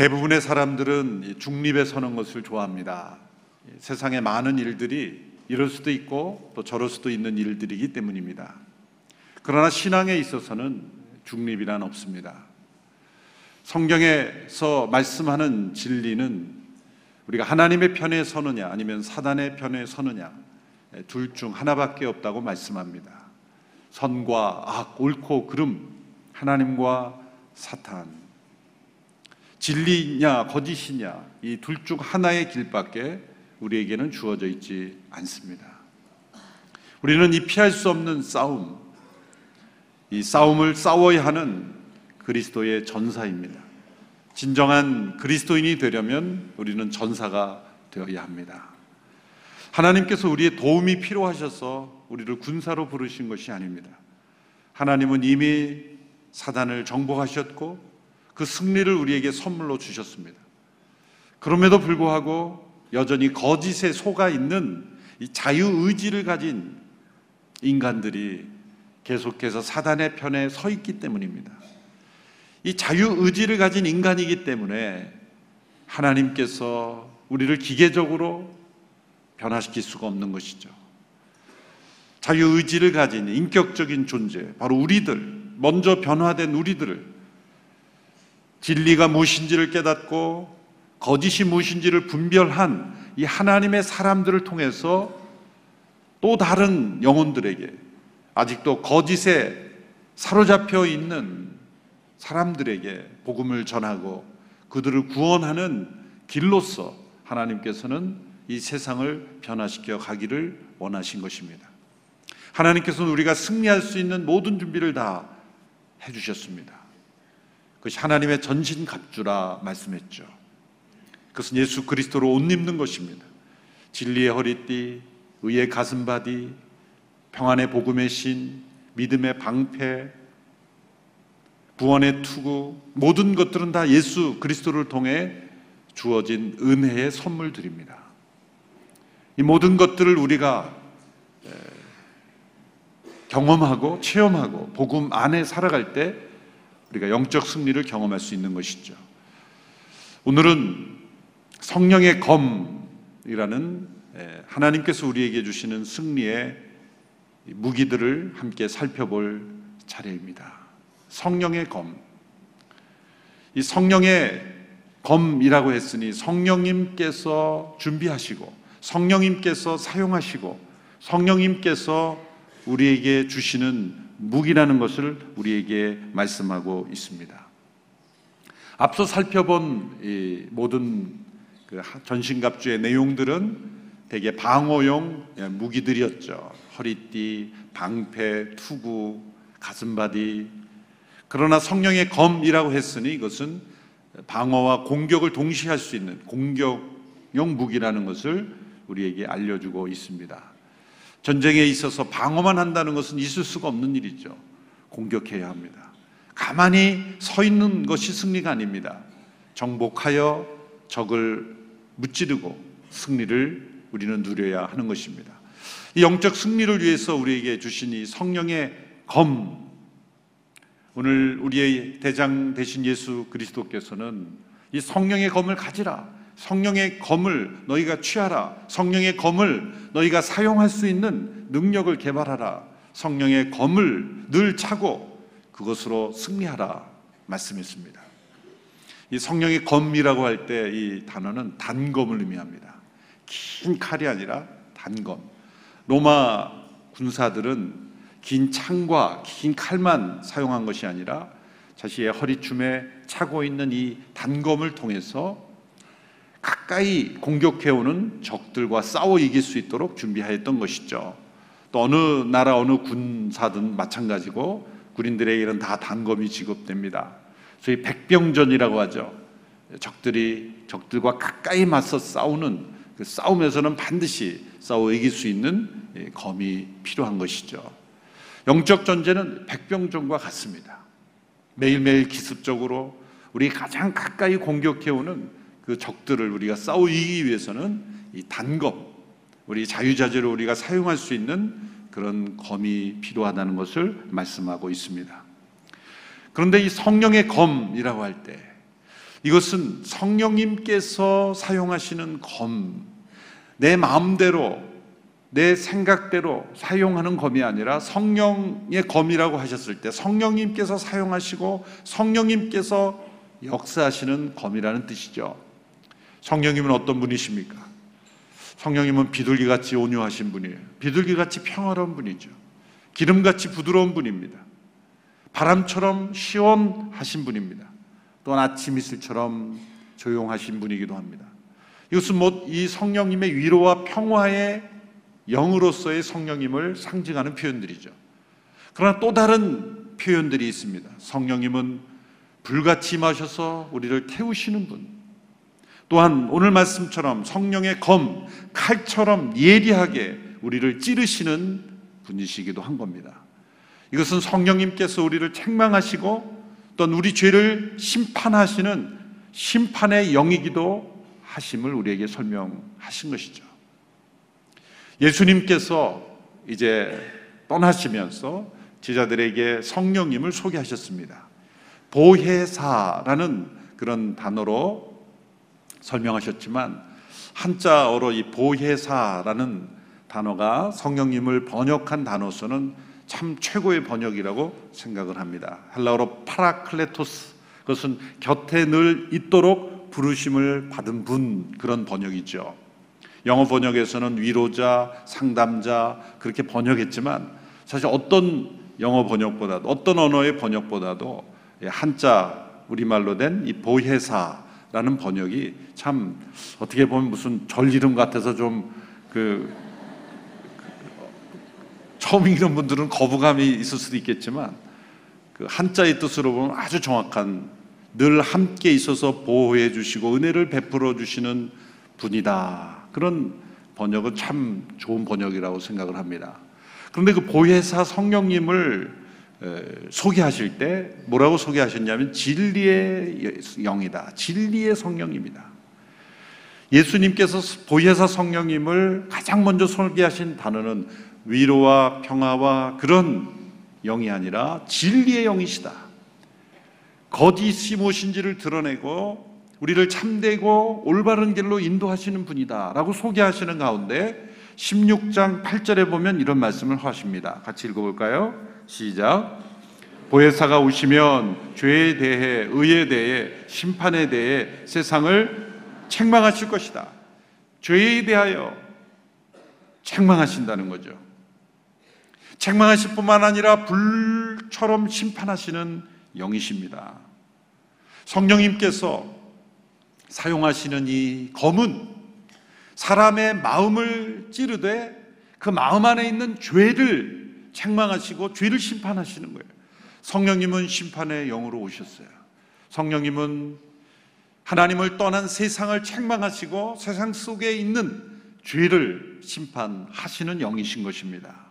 대부분의 사람들은 중립에 서는 것을 좋아합니다. 세상에 많은 일들이 이럴 수도 있고 또 저럴 수도 있는 일들이기 때문입니다. 그러나 신앙에 있어서는 중립이란 없습니다. 성경에서 말씀하는 진리는 우리가 하나님의 편에 서느냐 아니면 사단의 편에 서느냐 둘 중 하나밖에 없다고 말씀합니다. 선과 악, 옳고 그름, 하나님과 사탄. 진리냐 거짓이냐 이 둘 중 하나의 길밖에 우리에게는 주어져 있지 않습니다. 우리는 이 피할 수 없는 싸움, 이 싸움을 싸워야 하는 그리스도의 전사입니다. 진정한 그리스도인이 되려면 우리는 전사가 되어야 합니다. 하나님께서 우리의 도움이 필요하셔서 우리를 군사로 부르신 것이 아닙니다. 하나님은 이미 사단을 정복하셨고 그 승리를 우리에게 선물로 주셨습니다. 그럼에도 불구하고 여전히 거짓에 속아 있는 이 자유의지를 가진 인간들이 계속해서 사단의 편에 서 있기 때문입니다. 이 자유의지를 가진 인간이기 때문에 하나님께서 우리를 기계적으로 변화시킬 수가 없는 것이죠. 자유의지를 가진 인격적인 존재, 바로 우리들, 먼저 변화된 우리들을 진리가 무엇인지를 깨닫고 거짓이 무엇인지를 분별한 이 하나님의 사람들을 통해서 또 다른 영혼들에게 아직도 거짓에 사로잡혀 있는 사람들에게 복음을 전하고 그들을 구원하는 길로서 하나님께서는 이 세상을 변화시켜 가기를 원하신 것입니다. 하나님께서는 우리가 승리할 수 있는 모든 준비를 다 해주셨습니다. 그것이 하나님의 전신 갑주라 말씀했죠. 그것은 예수 그리스도로 옷 입는 것입니다. 진리의 허리띠, 의의 가슴바디, 평안의 복음의 신, 믿음의 방패, 구원의 투구, 모든 것들은 다 예수 그리스도를 통해 주어진 은혜의 선물들입니다. 이 모든 것들을 우리가 경험하고 체험하고 복음 안에 살아갈 때 우리가 영적 승리를 경험할 수 있는 것이죠. 오늘은 성령의 검이라는 하나님께서 우리에게 주시는 승리의 무기들을 함께 살펴볼 차례입니다. 성령의 검. 이 성령의 검이라고 했으니 성령님께서 준비하시고 성령님께서 사용하시고 성령님께서 우리에게 주시는 무기라는 것을 우리에게 말씀하고 있습니다. 앞서 살펴본 모든 그 전신갑주의 내용들은 대개 방어용 무기들이었죠. 허리띠, 방패, 투구, 가슴바디. 그러나 성령의 검이라고 했으니 이것은 방어와 공격을 동시에 할 수 있는 공격용 무기라는 것을 우리에게 알려주고 있습니다. 전쟁에 있어서 방어만 한다는 것은 있을 수가 없는 일이죠. 공격해야 합니다. 가만히 서 있는 것이 승리가 아닙니다. 정복하여 적을 무찌르고 승리를 우리는 누려야 하는 것입니다. 이 영적 승리를 위해서 우리에게 주신 이 성령의 검, 오늘 우리의 대장 되신 예수 그리스도께서는 이 성령의 검을 가지라. 성령의 검을 너희가 취하라. 성령의 검을 너희가 사용할 수 있는 능력을 개발하라. 성령의 검을 늘 차고 그것으로 승리하라. 말씀했습니다. 이 성령의 검이라고 할 때 이 단어는 단검을 의미합니다. 긴 칼이 아니라 단검. 로마 군사들은 긴 창과 긴 칼만 사용한 것이 아니라 자신의 허리춤에 차고 있는 이 단검을 통해서 가까이 공격해오는 적들과 싸워 이길 수 있도록 준비하였던 것이죠. 또 어느 나라 어느 군사든 마찬가지고 군인들에게는 다 단검이 지급됩니다. 소위 백병전이라고 하죠. 적들이 적들과 가까이 맞서 싸우는 그 싸움에서는 반드시 싸워 이길 수 있는 검이 필요한 것이죠. 영적 전쟁은 백병전과 같습니다. 매일매일 기습적으로 우리 가장 가까이 공격해 오는 그 적들을 우리가 싸워 이기기 위해서는 이 단검, 우리 자유자재로 우리가 사용할 수 있는 그런 검이 필요하다는 것을 말씀하고 있습니다. 그런데 이 성령의 검이라고 할 때, 이것은 성령님께서 사용하시는 검, 내 마음대로, 내 생각대로 사용하는 검이 아니라 성령의 검이라고 하셨을 때 성령님께서 사용하시고 성령님께서 역사하시는 검이라는 뜻이죠. 성령님은 어떤 분이십니까? 성령님은 비둘기 같이 온유하신 분이에요. 비둘기 같이 평화로운 분이죠. 기름같이 부드러운 분입니다. 바람처럼 시원하신 분입니다. 또한 아침 이슬처럼 조용하신 분이기도 합니다. 이것은 뭐이 성령님의 위로와 평화의 영으로서의 성령님을 상징하는 표현들이죠. 그러나 또 다른 표현들이 있습니다. 성령님은 불같이 마셔서 우리를 태우시는 분. 또한 오늘 말씀처럼 성령의 검, 칼처럼 예리하게 우리를 찌르시는 분이시기도 한 겁니다. 이것은 성령님께서 우리를 책망하시고 또는 우리 죄를 심판하시는 심판의 영이기도 하심을 우리에게 설명하신 것이죠. 예수님께서 이제 떠나시면서 제자들에게 성령님을 소개하셨습니다. 보혜사라는 그런 단어로 설명하셨지만 한자어로 이 보혜사라는 단어가 성령님을 번역한 단어로서는 참 최고의 번역이라고 생각을 합니다. 헬라어로 παράκλητος 그것은 곁에 늘 있도록 부르심을 받은 분 그런 번역이죠. 영어 번역에서는 위로자, 상담자 그렇게 번역했지만 사실 어떤 영어 번역보다도 어떤 언어의 번역보다도 한자 우리말로 된 이 보혜사 라는 번역이 참 어떻게 보면 무슨 절 이름 같아서 좀그 처음 읽는 분들은 거부감이 있을 수도 있겠지만 그 한자의 뜻으로 보면 아주 정확한 늘 함께 있어서 보호해 주시고 은혜를 베풀어 주시는 분이다. 그런 번역은 참 좋은 번역이라고 생각을 합니다. 그런데 그 보혜사 성령님을 소개하실 때 뭐라고 소개하셨냐면 진리의 영이다. 진리의 성령입니다. 예수님께서 보혜사 성령님을 가장 먼저 소개하신 단어는 위로와 평화와 그런 영이 아니라 진리의 영이시다. 거짓이 무엇인지를 드러내고 우리를 참되고 올바른 길로 인도하시는 분이다. 라고 소개하시는 가운데 16장 8절에 보면 이런 말씀을 하십니다. 같이 읽어볼까요? 시작. 보혜사가 오시면 죄에 대해, 의에 대해, 심판에 대해 세상을 책망하실 것이다. 죄에 대하여 책망하신다는 거죠. 책망하실 뿐만 아니라 불처럼 심판하시는 영이십니다. 성령님께서 사용하시는 이 검은 사람의 마음을 찌르되 그 마음 안에 있는 죄를 책망하시고 죄를 심판하시는 거예요. 성령님은 심판의 영으로 오셨어요. 성령님은 하나님을 떠난 세상을 책망하시고 세상 속에 있는 죄를 심판하시는 영이신 것입니다.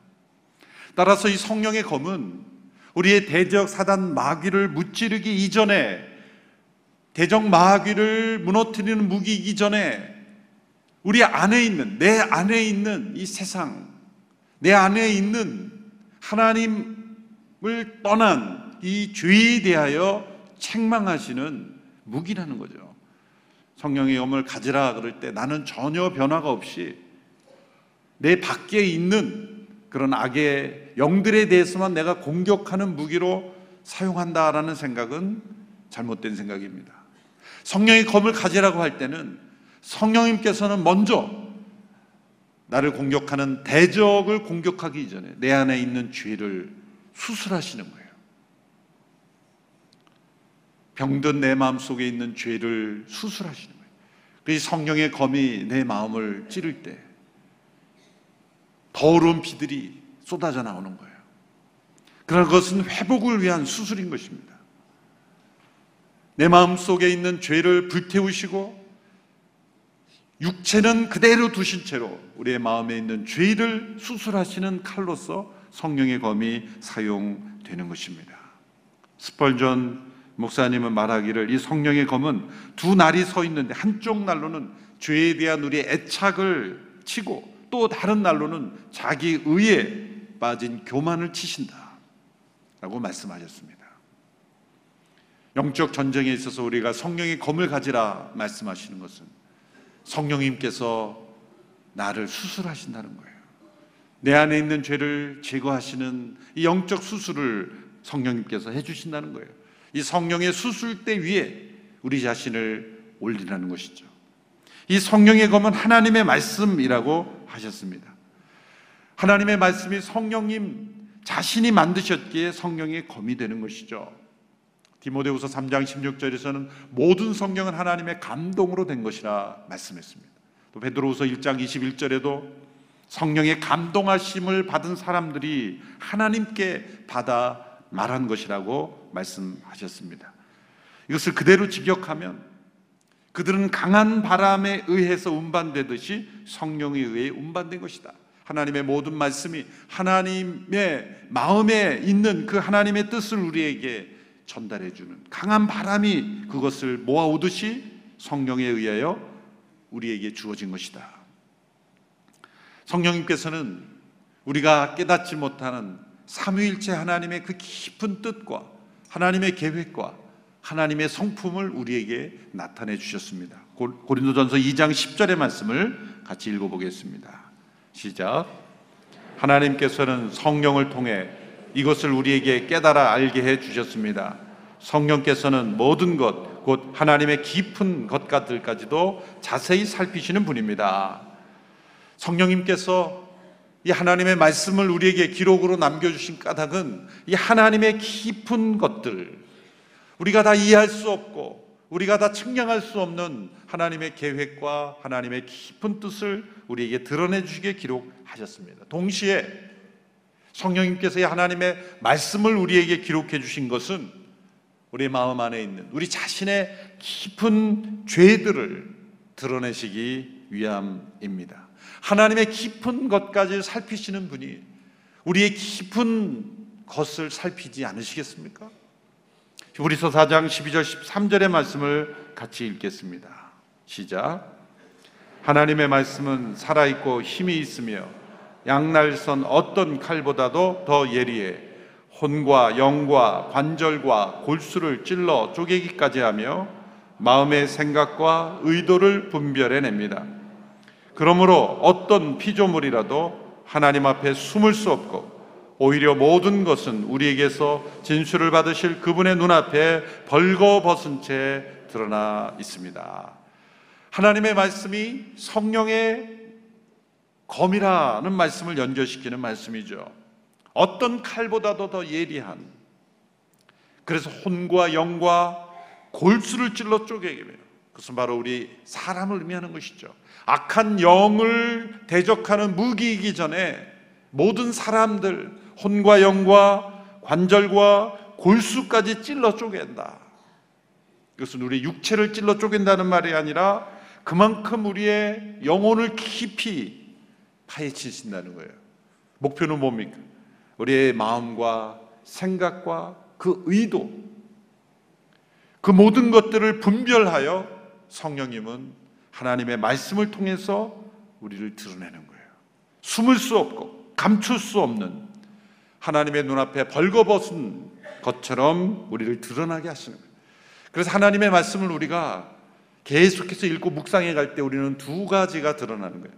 따라서 이 성령의 검은 우리의 대적 사단 마귀를 무찌르기 이전에 대적 마귀를 무너뜨리는 무기이기 전에 우리 안에 있는 내 안에 있는 이 세상 내 안에 있는 하나님을 떠난 이 죄에 대하여 책망하시는 무기라는 거죠. 성령의 검을 가지라 그럴 때 나는 전혀 변화가 없이 내 밖에 있는 그런 악의 영들에 대해서만 내가 공격하는 무기로 사용한다라는 생각은 잘못된 생각입니다. 성령의 검을 가지라고 할 때는 성령님께서는 먼저 나를 공격하는 대적을 공격하기 이전에 내 안에 있는 죄를 수술하시는 거예요. 병든 내 마음 속에 있는 죄를 수술하시는 거예요. 그 성령의 검이 내 마음을 찌를 때 더러운 피들이 쏟아져 나오는 거예요. 그러나 그것은 회복을 위한 수술인 것입니다. 내 마음 속에 있는 죄를 불태우시고 육체는 그대로 두신 채로 우리의 마음에 있는 죄를 수술하시는 칼로서 성령의 검이 사용되는 것입니다. 스펄전 목사님은 말하기를 이 성령의 검은 두 날이 서 있는데 한쪽 날로는 죄에 대한 우리의 애착을 치고 또 다른 날로는 자기 의에 빠진 교만을 치신다. 라고 말씀하셨습니다. 영적 전쟁에 있어서 우리가 성령의 검을 가지라 말씀하시는 것은 성령님께서 나를 수술하신다는 거예요. 내 안에 있는 죄를 제거하시는 이 영적 수술을 성령님께서 해주신다는 거예요. 이 성령의 수술대 위에 우리 자신을 올리라는 것이죠. 이 성령의 검은 하나님의 말씀이라고 하셨습니다. 하나님의 말씀이 성령님 자신이 만드셨기에 성령의 검이 되는 것이죠. 디모데후서 3장 16절에서는 모든 성령은 하나님의 감동으로 된 것이라 말씀했습니다. 또 베드로후서 1장 21절에도 성령의 감동하심을 받은 사람들이 하나님께 받아 말한 것이라고 말씀하셨습니다. 이것을 그대로 직역하면 그들은 강한 바람에 의해서 운반되듯이 성령에 의해 운반된 것이다. 하나님의 모든 말씀이 하나님의 마음에 있는 그 하나님의 뜻을 우리에게 전달해 주는 강한 바람이 그것을 모아오듯이 성령에 의하여 우리에게 주어진 것이다. 성령님께서는 우리가 깨닫지 못하는 삼위일체 하나님의 그 깊은 뜻과 하나님의 계획과 하나님의 성품을 우리에게 나타내 주셨습니다. 고린도전서 2장 10절의 말씀을 같이 읽어 보겠습니다. 시작. 하나님께서는 성령을 통해 이것을 우리에게 깨달아 알게 해 주셨습니다. 성령께서는 모든 것, 곧 하나님의 깊은 것들까지도 자세히 살피시는 분입니다. 성령님께서 이 하나님의 말씀을 우리에게 기록으로 남겨주신 까닭은 이 하나님의 깊은 것들, 우리가 다 이해할 수 없고 우리가 다 측량할 수 없는 하나님의 계획과 하나님의 깊은 뜻을 우리에게 드러내 주시게 기록하셨습니다. 동시에 성령님께서 하나님의 말씀을 우리에게 기록해 주신 것은 우리 마음 안에 있는 우리 자신의 깊은 죄들을 드러내시기 위함입니다. 하나님의 깊은 것까지 살피시는 분이 우리의 깊은 것을 살피지 않으시겠습니까? 히브리서 4장 12절 13절의 말씀을 같이 읽겠습니다. 시작. 하나님의 말씀은 살아 있고 힘이 있으며 양날선 어떤 칼보다도 더 예리해 혼과 영과 관절과 골수를 찔러 쪼개기까지 하며 마음의 생각과 의도를 분별해 냅니다. 그러므로 어떤 피조물이라도 하나님 앞에 숨을 수 없고 오히려 모든 것은 우리에게서 진술을 받으실 그분의 눈앞에 벌거벗은 채 드러나 있습니다. 하나님의 말씀이 성령의 검이라는 말씀을 연결시키는 말씀이죠. 어떤 칼보다도 더 예리한 그래서 혼과 영과 골수를 찔러 돼요. 그것은 바로 우리 사람을 의미하는 것이죠. 악한 영을 대적하는 무기이기 전에 모든 사람들 혼과 영과 관절과 골수까지 찔러 쪼갠다. 이것은 우리 육체를 찔러 쪼갠다는 말이 아니라 그만큼 우리의 영혼을 깊이 파헤치신다는 거예요. 목표는 뭡니까? 우리의 마음과 생각과 그 의도, 그 모든 것들을 분별하여 성령님은 하나님의 말씀을 통해서 우리를 드러내는 거예요. 숨을 수 없고 감출 수 없는 하나님의 눈앞에 벌거벗은 것처럼 우리를 드러나게 하시는 거예요. 그래서 하나님의 말씀을 우리가 계속해서 읽고 묵상해 갈 때 우리는 두 가지가 드러나는 거예요.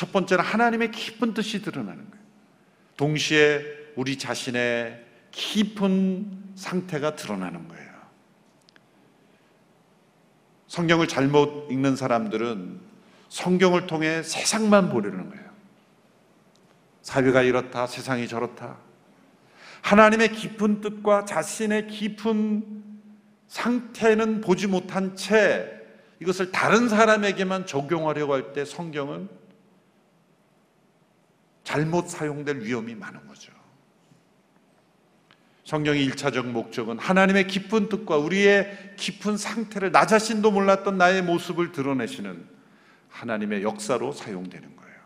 첫 번째는 하나님의 깊은 뜻이 드러나는 거예요. 동시에 우리 자신의 깊은 상태가 드러나는 거예요. 성경을 잘못 읽는 사람들은 성경을 통해 세상만 보려는 거예요. 사회가 이렇다, 세상이 저렇다. 하나님의 깊은 뜻과 자신의 깊은 상태는 보지 못한 채 이것을 다른 사람에게만 적용하려고 할 때 성경은 잘못 사용될 위험이 많은 거죠. 성경의 일차적 목적은 하나님의 깊은 뜻과 우리의 깊은 상태를 나 자신도 몰랐던 나의 모습을 드러내시는 하나님의 역사로 사용되는 거예요.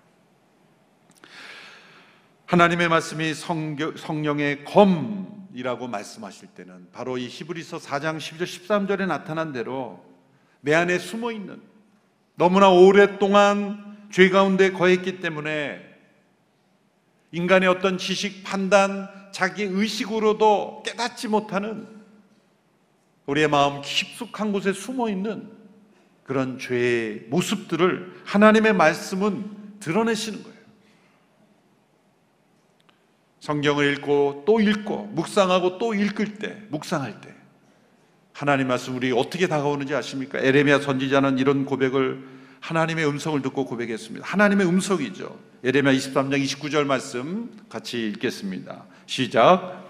하나님의 말씀이 성경, 성령의 검이라고 말씀하실 때는 바로 이 히브리서 4장 12절 13절에 나타난 대로 내 안에 숨어 있는 너무나 오랫동안 죄 가운데 거했기 때문에 인간의 어떤 지식, 판단, 자기 의식으로도 깨닫지 못하는 우리의 마음 깊숙한 곳에 숨어 있는 그런 죄의 모습들을 하나님의 말씀은 드러내시는 거예요. 성경을 읽고 또 읽고 묵상하고 또 읽을 때, 묵상할 때 하나님 말씀 우리 어떻게 다가오는지 아십니까? 에레미야 선지자는 이런 고백을 하나님의 음성을 듣고 고백했습니다. 하나님의 음성이죠. 에레미야 23장 29절 말씀 같이 읽겠습니다. 시작.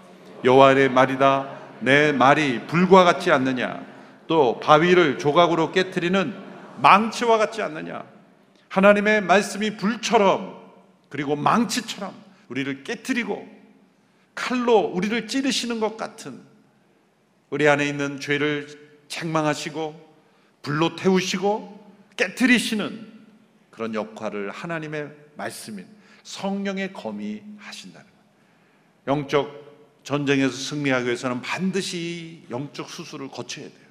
여호와의 말이다. 내 말이 불과 같지 않느냐? 또 바위를 조각으로 깨뜨리는 망치와 같지 않느냐? 하나님의 말씀이 불처럼 그리고 망치처럼 우리를 깨뜨리고 칼로 우리를 찌르시는 것 같은 우리 안에 있는 죄를 책망하시고 불로 태우시고 깨뜨리시는 그런 역할을 하나님의 말씀인 성령의 검이 하신다는 거예요. 영적 전쟁에서 승리하기 위해서는 반드시 영적 수술을 거쳐야 돼요.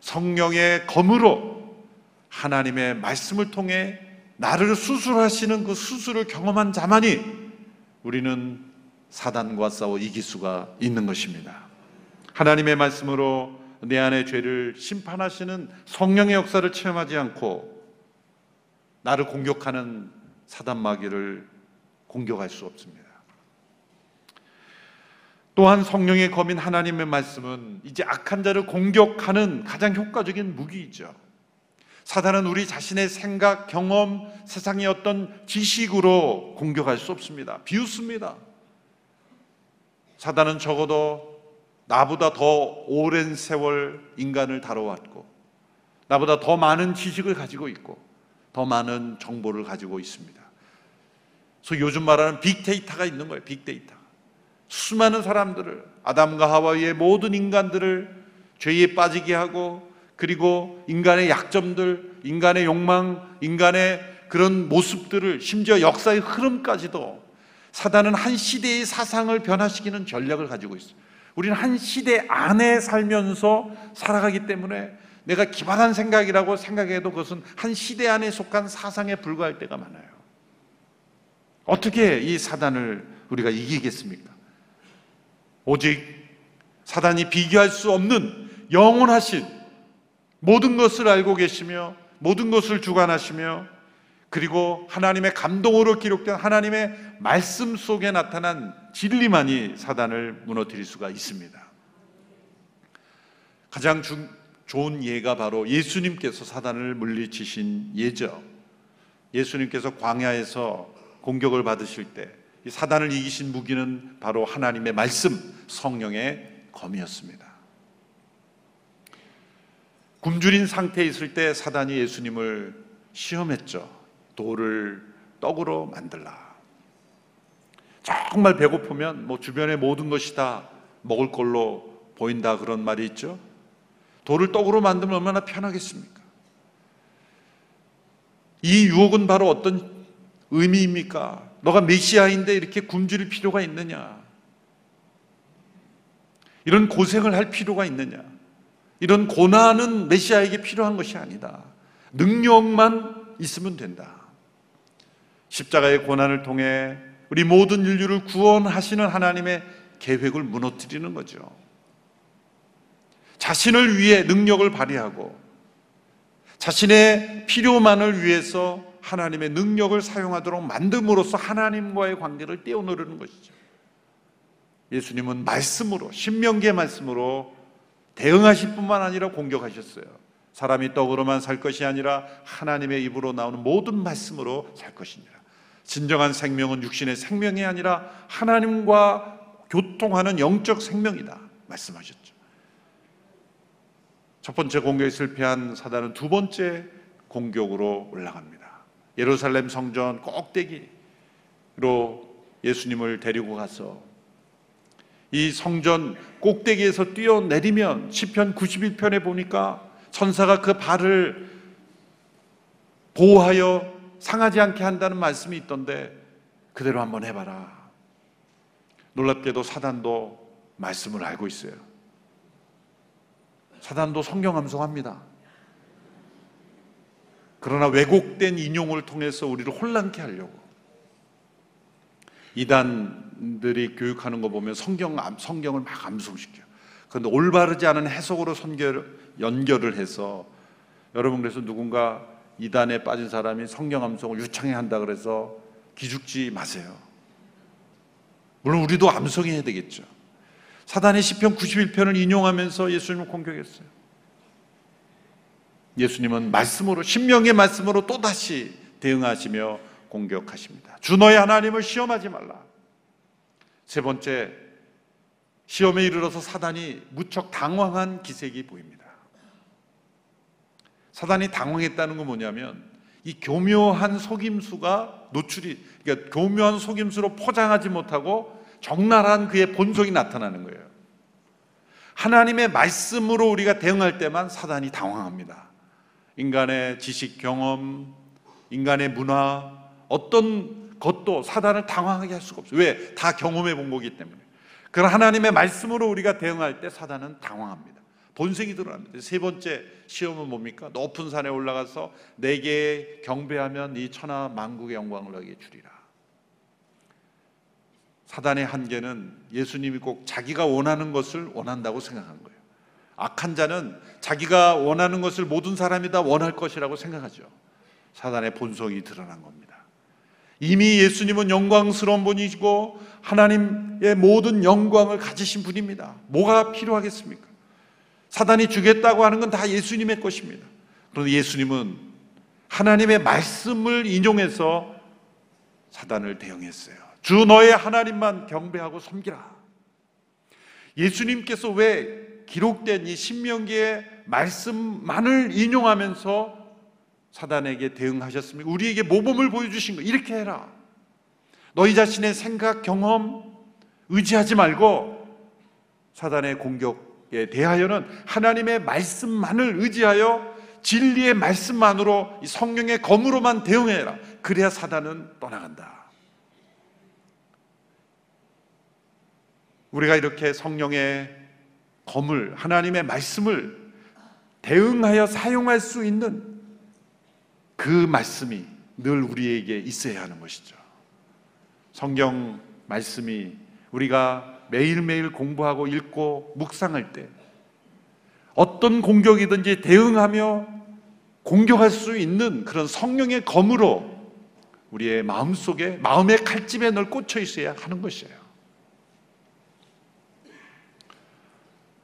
성령의 검으로 하나님의 말씀을 통해 나를 수술하시는 그 수술을 경험한 자만이 우리는 사단과 싸워 이길 수가 있는 것입니다. 하나님의 말씀으로 내 안의 죄를 심판하시는 성령의 역사를 체험하지 않고 나를 공격하는 사단 마귀를 공격할 수 없습니다. 또한 성령의 검인 하나님의 말씀은 이제 악한 자를 공격하는 가장 효과적인 무기이죠. 사단은 우리 자신의 생각, 경험, 세상의 어떤 지식으로 공격할 수 없습니다. 비웃습니다. 사단은 적어도 나보다 더 오랜 세월 인간을 다뤄왔고, 나보다 더 많은 지식을 가지고 있고, 더 많은 정보를 가지고 있습니다. 그래서 요즘 말하는 빅데이터가 있는 거예요. 빅데이터. 수많은 사람들을 아담과 하와의 모든 인간들을 죄에 빠지게 하고 그리고 인간의 약점들, 인간의 욕망, 인간의 그런 모습들을 심지어 역사의 흐름까지도 사단은 한 시대의 사상을 변화시키는 전략을 가지고 있어요. 우리는 한 시대 안에 살면서 살아가기 때문에 내가 기발한 생각이라고 생각해도 그것은 한 시대 안에 속한 사상에 불과할 때가 많아요. 어떻게 이 사단을 우리가 이기겠습니까? 오직 사단이 비교할 수 없는 영원하신 모든 것을 알고 계시며 모든 것을 주관하시며 그리고 하나님의 감동으로 기록된 하나님의 말씀 속에 나타난 진리만이 사단을 무너뜨릴 수가 있습니다. 가장 중, 좋은 예가 바로 예수님께서 사단을 물리치신 예죠. 예수님께서 광야에서 공격을 받으실 때 사단을 이기신 무기는 바로 하나님의 말씀, 성령의 검이었습니다. 굶주린 상태에 있을 때 사단이 예수님을 시험했죠. 돌을 떡으로 만들라. 정말 배고프면 뭐 주변의 모든 것이 다 먹을 걸로 보인다 그런 말이 있죠. 돌을 떡으로 만들면 얼마나 편하겠습니까? 이 유혹은 바로 어떤 의미입니까? 너가 메시아인데 이렇게 굶주릴 필요가 있느냐? 이런 고생을 할 필요가 있느냐? 이런 고난은 메시아에게 필요한 것이 아니다. 능력만 있으면 된다. 십자가의 고난을 통해 우리 모든 인류를 구원하시는 하나님의 계획을 무너뜨리는 거죠. 자신을 위해 능력을 발휘하고 자신의 필요만을 위해서 하나님의 능력을 사용하도록 만듦으로써 하나님과의 관계를 떼어놓으려는 것이죠. 예수님은 말씀으로, 신명기의 말씀으로 대응하실 뿐만 아니라 공격하셨어요. 사람이 떡으로만 살 것이 아니라 하나님의 입으로 나오는 모든 말씀으로 살 것이니라. 진정한 생명은 육신의 생명이 아니라 하나님과 교통하는 영적 생명이다. 말씀하셨죠. 첫 번째 공격에 실패한 사단은 두 번째 공격으로 올라갑니다. 예루살렘 성전 꼭대기로 예수님을 데리고 가서 이 성전 꼭대기에서 뛰어내리면 시편 91편에 보니까 천사가 그 발을 보호하여 상하지 않게 한다는 말씀이 있던데 그대로 한번 해봐라. 놀랍게도 사단도 말씀을 알고 있어요. 사단도 성경 암송합니다. 그러나 왜곡된 인용을 통해서 우리를 혼란케 하려고 이단들이 교육하는 거 보면 성경 성경을 막 암송시켜. 그런데 올바르지 않은 해석으로 선결, 연결을 해서 여러분 그래서 누군가 이단에 빠진 사람이 성경 암송을 유창해 한다 그래서 기죽지 마세요. 물론 우리도 암송해야 되겠죠. 사단이 시편 91편을 인용하면서 예수님을 공격했어요. 예수님은 말씀으로 신명의 말씀으로 또다시 대응하시며 공격하십니다. 주 너의 하나님을 시험하지 말라. 세 번째 시험에 이르러서 사단이 무척 당황한 기색이 보입니다. 사단이 당황했다는 건 뭐냐면 이 교묘한 속임수가 노출이 그러니까 교묘한 속임수로 포장하지 못하고 적나라한 그의 본성이 나타나는 거예요. 하나님의 말씀으로 우리가 대응할 때만 사단이 당황합니다. 인간의 지식 경험, 인간의 문화, 어떤 것도 사단을 당황하게 할 수가 없어요. 왜? 다 경험해 본 거기 때문에. 그런 하나님의 말씀으로 우리가 대응할 때 사단은 당황합니다. 본색이 드러납니다. 세 번째 시험은 뭡니까? 높은 산에 올라가서 내게 경배하면 이 천하 만국의 영광을 너에게 주리라. 사단의 한계는 예수님이 꼭 자기가 원하는 것을 원한다고 생각하는 거예요. 악한 자는 자기가 원하는 것을 모든 사람이 다 원할 것이라고 생각하죠. 사단의 본성이 드러난 겁니다. 이미 예수님은 영광스러운 분이시고 하나님의 모든 영광을 가지신 분입니다. 뭐가 필요하겠습니까? 사단이 주겠다고 하는 건 다 예수님의 것입니다. 그런데 예수님은 하나님의 말씀을 인용해서 사단을 대응했어요. 주 너의 하나님만 경배하고 섬기라. 예수님께서 왜 기록된 이 신명기의 말씀만을 인용하면서 사단에게 대응하셨습니까? 우리에게 모범을 보여주신 거 이렇게 해라. 너희 자신의 생각, 경험 의지하지 말고 사단의 공격에 대하여는 하나님의 말씀만을 의지하여 진리의 말씀만으로 성령의 검으로만 대응해라. 그래야 사단은 떠나간다. 우리가 이렇게 성령의 검을 하나님의 말씀을 대응하여 사용할 수 있는 그 말씀이 늘 우리에게 있어야 하는 것이죠. 성경 말씀이 우리가 매일매일 공부하고 읽고 묵상할 때 어떤 공격이든지 대응하며 공격할 수 있는 그런 성령의 검으로 우리의 마음 속에 마음의 칼집에 늘 꽂혀 있어야 하는 것이에요.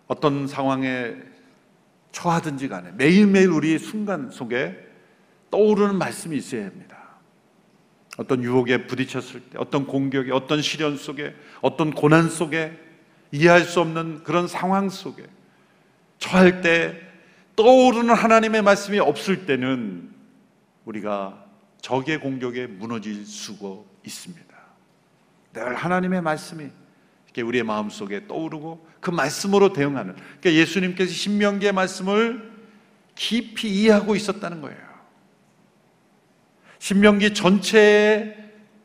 어떤 상황에 처하든지 간에 매일매일 우리 순간 속에 떠오르는 말씀이 있어야 합니다. 어떤 유혹에 부딪혔을 때, 어떤 공격에, 어떤 시련 속에, 어떤 고난 속에, 이해할 수 없는 그런 상황 속에 처할 때 떠오르는 하나님의 말씀이 없을 때는 우리가 적의 공격에 무너질 수가 있습니다. 늘 하나님의 말씀이 우리의 마음 속에 떠오르고 그 말씀으로 대응하는. 그러니까 예수님께서 신명기의 말씀을 깊이 이해하고 있었다는 거예요. 신명기 전체의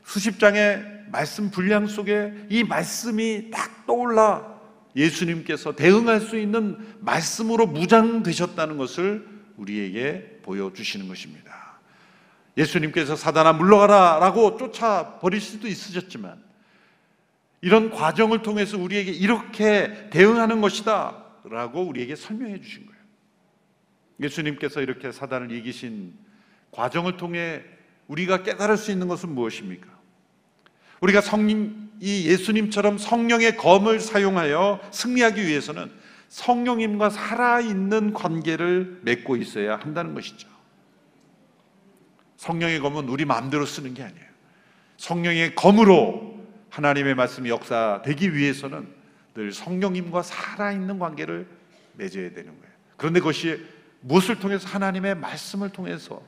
수십 장의 말씀 분량 속에 이 말씀이 딱 떠올라 예수님께서 대응할 수 있는 말씀으로 무장되셨다는 것을 우리에게 보여주시는 것입니다. 예수님께서 사단아 물러가라 라고 쫓아 버릴 수도 있으셨지만 이런 과정을 통해서 우리에게 이렇게 대응하는 것이다 라고 우리에게 설명해 주신 거예요. 예수님께서 이렇게 사단을 이기신 과정을 통해 우리가 깨달을 수 있는 것은 무엇입니까? 우리가 성님, 이 예수님처럼 성령의 검을 사용하여 승리하기 위해서는 성령님과 살아있는 관계를 맺고 있어야 한다는 것이죠. 성령의 검은 우리 마음대로 쓰는 게 아니에요. 성령의 검으로 하나님의 말씀이 역사되기 위해서는 늘 성령님과 살아있는 관계를 맺어야 되는 거예요. 그런데 그것이 무엇을 통해서 하나님의 말씀을 통해서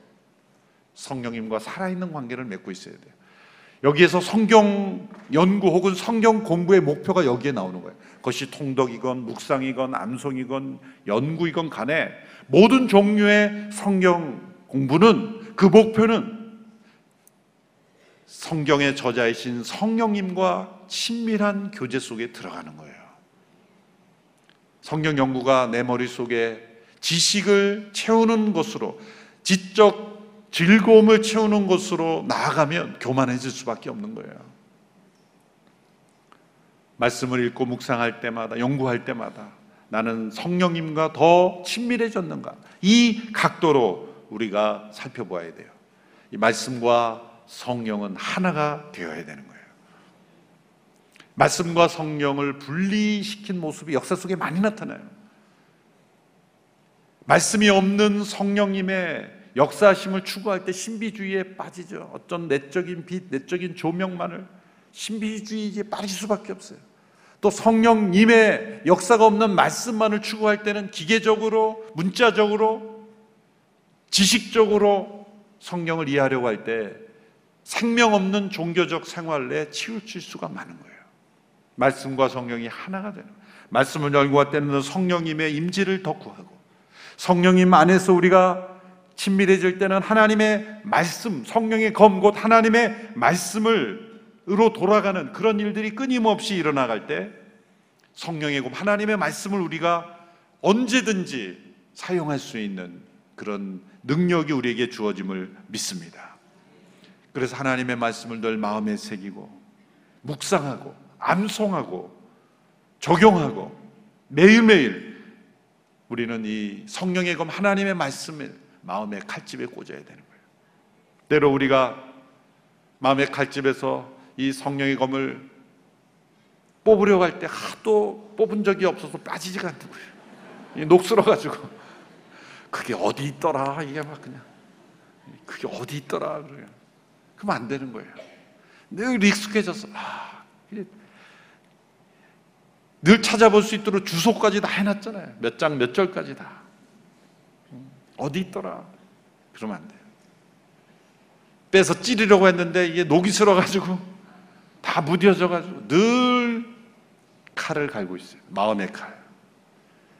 성령님과 살아있는 관계를 맺고 있어야 돼요. 여기에서 성경 연구 혹은 성경 공부의 목표가 여기에 나오는 거예요. 그것이 통독이건 묵상이건 암송이건 연구이건 간에 모든 종류의 성경 공부는 그 목표는 성경의 저자이신 성령님과 친밀한 교제 속에 들어가는 거예요. 성경 연구가 내 머릿속에 지식을 채우는 것으로 지적 즐거움을 채우는 것으로 나아가면 교만해질 수밖에 없는 거예요. 말씀을 읽고 묵상할 때마다 연구할 때마다 나는 성령님과 더 친밀해졌는가? 이 각도로 우리가 살펴보아야 돼요. 이 말씀과 성령은 하나가 되어야 되는 거예요. 말씀과 성령을 분리시킨 모습이 역사 속에 많이 나타나요. 말씀이 없는 성령님의 역사심을 추구할 때 신비주의에 빠지죠. 어떤 내적인 빛, 내적인 조명만을 신비주의에 빠질 수밖에 없어요. 또 성령님의 역사가 없는 말씀만을 추구할 때는 기계적으로, 문자적으로, 지식적으로 성령을 이해하려고 할 때 생명 없는 종교적 생활에 치우칠 수가 많은 거예요. 말씀과 성령이 하나가 되는 거예요. 말씀을 열고 할 때는 성령님의 임지를 더 구하고 성령님 안에서 우리가 친밀해질 때는 하나님의 말씀, 성령의 검, 곧 하나님의 말씀을으로 돌아가는 그런 일들이 끊임없이 일어나갈 때 성령의 검, 하나님의 말씀을 우리가 언제든지 사용할 수 있는 그런 능력이 우리에게 주어짐을 믿습니다. 그래서 하나님의 말씀을 늘 마음에 새기고 묵상하고 암송하고 적용하고 매일매일 우리는 이 성령의 검 하나님의 말씀을 마음의 칼집에 꽂아야 되는 거예요. 때로 우리가 마음의 칼집에서 이 성령의 검을 뽑으려고 할 때 하도 뽑은 적이 없어서 빠지지가 거예요. 녹슬어가지고 그게 어디 있더라 이게 막 그냥 그게 어디 있더라. 그러면 안 되는 거예요. 늘 익숙해져서 아, 늘 찾아볼 수 있도록 주소까지 다 해놨잖아요. 몇 장 몇 절까지 다. 어디 있더라? 그러면 안 돼요. 빼서 찌르려고 했는데 이게 녹이 슬어가지고 다 무뎌져가지고 늘 칼을 갈고 있어요. 마음의 칼.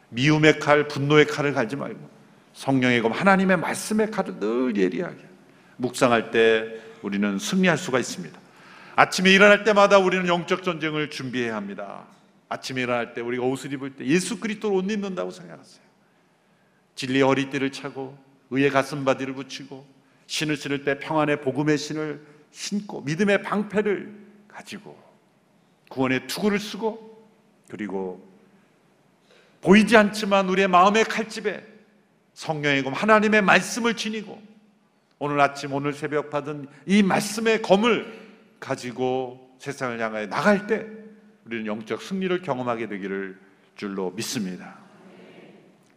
미움의 칼, 분노의 칼을 갈지 말고 성령의 검, 하나님의 말씀의 칼을 늘 예리하게 묵상할 때 우리는 승리할 수가 있습니다. 아침에 일어날 때마다 우리는 영적 전쟁을 준비해야 합니다. 아침에 일어날 때 우리가 옷을 입을 때 예수 그리스도를 옷 입는다고 생각하세요. 진리의 허리띠를 차고 의의 가슴바디를 붙이고 신을 신을 때 평안의 복음의 신을 신고 믿음의 방패를 가지고 구원의 투구를 쓰고 그리고 보이지 않지만 우리의 마음의 칼집에 성령의 검 하나님의 말씀을 지니고 오늘 아침 오늘 새벽 받은 이 말씀의 검을 가지고 세상을 향하여 나갈 때 우리는 영적 승리를 경험하게 되기를 줄로 믿습니다.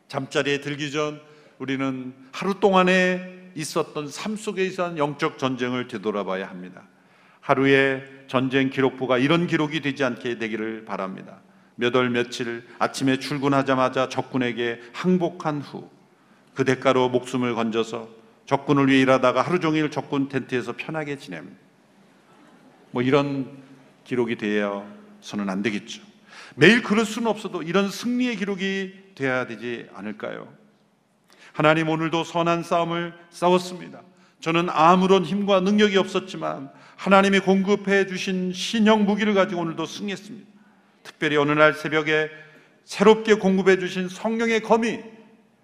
잠자리에 들기 전 우리는 하루 동안에 있었던 삶 속에 있었던 영적 전쟁을 되돌아봐야 합니다. 하루의 전쟁 기록부가 이런 기록이 되지 않게 되기를 바랍니다. 몇 월 며칠 아침에 출근하자마자 적군에게 항복한 후 그 대가로 목숨을 건져서 적군을 위해 일하다가 하루 종일 적군 텐트에서 편하게 지냄. 뭐 이런 기록이 되어서는 안 되겠죠. 매일 그럴 수는 없어도 이런 승리의 기록이 돼야 되지 않을까요? 하나님 오늘도 선한 싸움을 싸웠습니다. 저는 아무런 힘과 능력이 없었지만 하나님이 공급해 주신 신형 무기를 가지고 오늘도 승리했습니다. 특별히 어느 날 새벽에 새롭게 공급해 주신 성령의 검이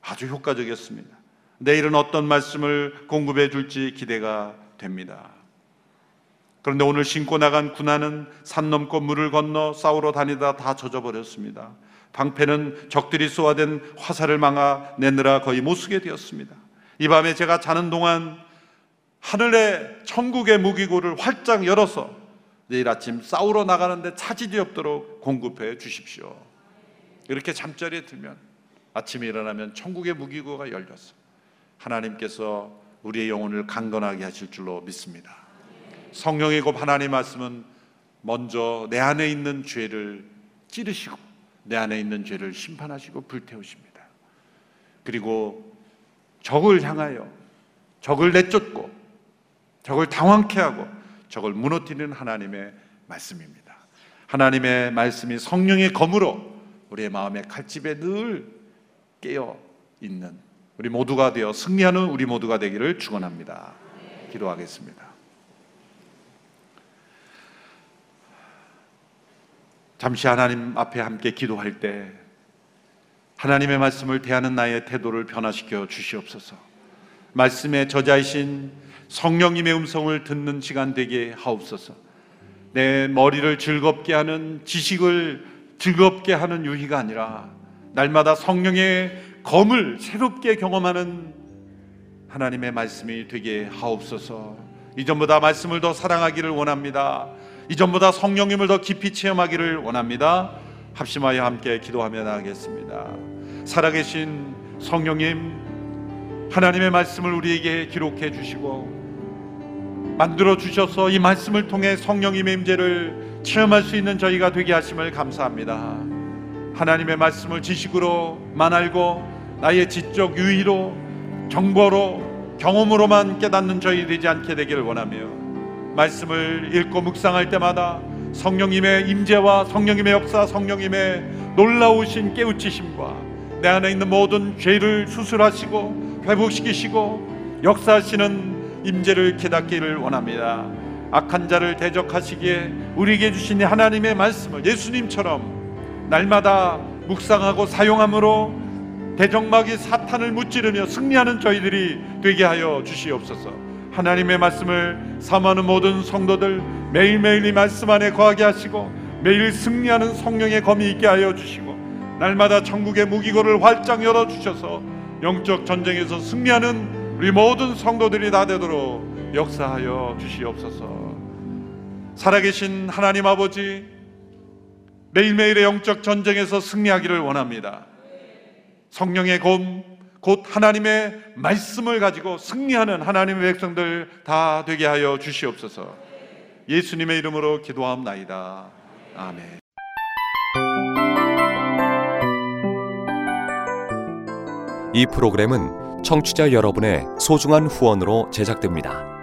아주 효과적이었습니다. 내일은 어떤 말씀을 공급해 줄지 기대가 됩니다. 그런데 오늘 신고 나간 군화는 산 넘고 물을 건너 싸우러 다니다 다 젖어버렸습니다. 방패는 적들이 쏘아댄 화살을 막아 내느라 거의 못 쓰게 되었습니다. 이 밤에 제가 자는 동안 하늘의 천국의 무기고를 활짝 열어서 내일 아침 싸우러 나가는데 차질이 없도록 공급해 주십시오. 이렇게 잠자리에 들면 아침에 일어나면 천국의 무기고가 열렸어. 하나님께서 우리의 영혼을 강건하게 하실 줄로 믿습니다. 성령의 곱 하나님 말씀은 먼저 내 안에 있는 죄를 찌르시고 내 안에 있는 죄를 심판하시고 불태우십니다. 그리고 적을 향하여 적을 내쫓고 적을 당황케 하고 적을 무너뜨리는 하나님의 말씀입니다. 하나님의 말씀이 성령의 검으로 우리의 마음의 칼집에 늘 깨어 있는 우리 모두가 되어 승리하는 우리 모두가 되기를 축원합니다. 기도하겠습니다. 잠시 하나님 앞에 함께 기도할 때 하나님의 말씀을 대하는 나의 태도를 변화시켜 주시옵소서. 말씀의 저자이신 성령님의 음성을 듣는 시간 되게 하옵소서. 내 머리를 즐겁게 하는 지식을 즐겁게 하는 유희가 아니라 날마다 성령의 검을 새롭게 경험하는 하나님의 말씀이 되게 하옵소서. 이전보다 말씀을 더 사랑하기를 원합니다. 이전보다 성령님을 더 깊이 체험하기를 원합니다. 합심하여 함께 기도하며 나가겠습니다. 살아계신 성령님, 하나님의 말씀을 우리에게 기록해 주시고 만들어 주셔서 이 말씀을 통해 성령님의 임재를 체험할 수 있는 저희가 되게 하심을 감사합니다. 하나님의 말씀을 지식으로만 알고 나의 지적 유의로 정보로 경험으로만 깨닫는 저희 되지 않게 되기를 원하며 말씀을 읽고 묵상할 때마다 성령님의 임재와 성령님의 역사, 성령님의 놀라우신 깨우치심과 내 안에 있는 모든 죄를 수술하시고 회복시키시고 역사하시는 임재를 깨닫기를 원합니다. 악한 자를 대적하시기에 우리에게 주신 하나님의 말씀을 예수님처럼 날마다 묵상하고 사용함으로 대적막이 사탄을 무찌르며 승리하는 저희들이 되게 하여 주시옵소서. 하나님의 말씀을 사모하는 모든 성도들 매일매일 이 말씀 안에 거하게 하시고 매일 승리하는 성령의 검이 있게 하여 주시고 날마다 천국의 무기고를 활짝 열어 주셔서 영적 전쟁에서 승리하는 우리 모든 성도들이 다 되도록 역사하여 주시옵소서. 살아계신 하나님 아버지 매일매일의 영적 전쟁에서 승리하기를 원합니다. 성령의 검, 곧 하나님의 말씀을 가지고 승리하는 하나님의 백성들 다 되게 하여 주시옵소서. 예수님의 이름으로 기도함나이다. 아멘. 이 프로그램은 청취자 여러분의 소중한 후원으로 제작됩니다.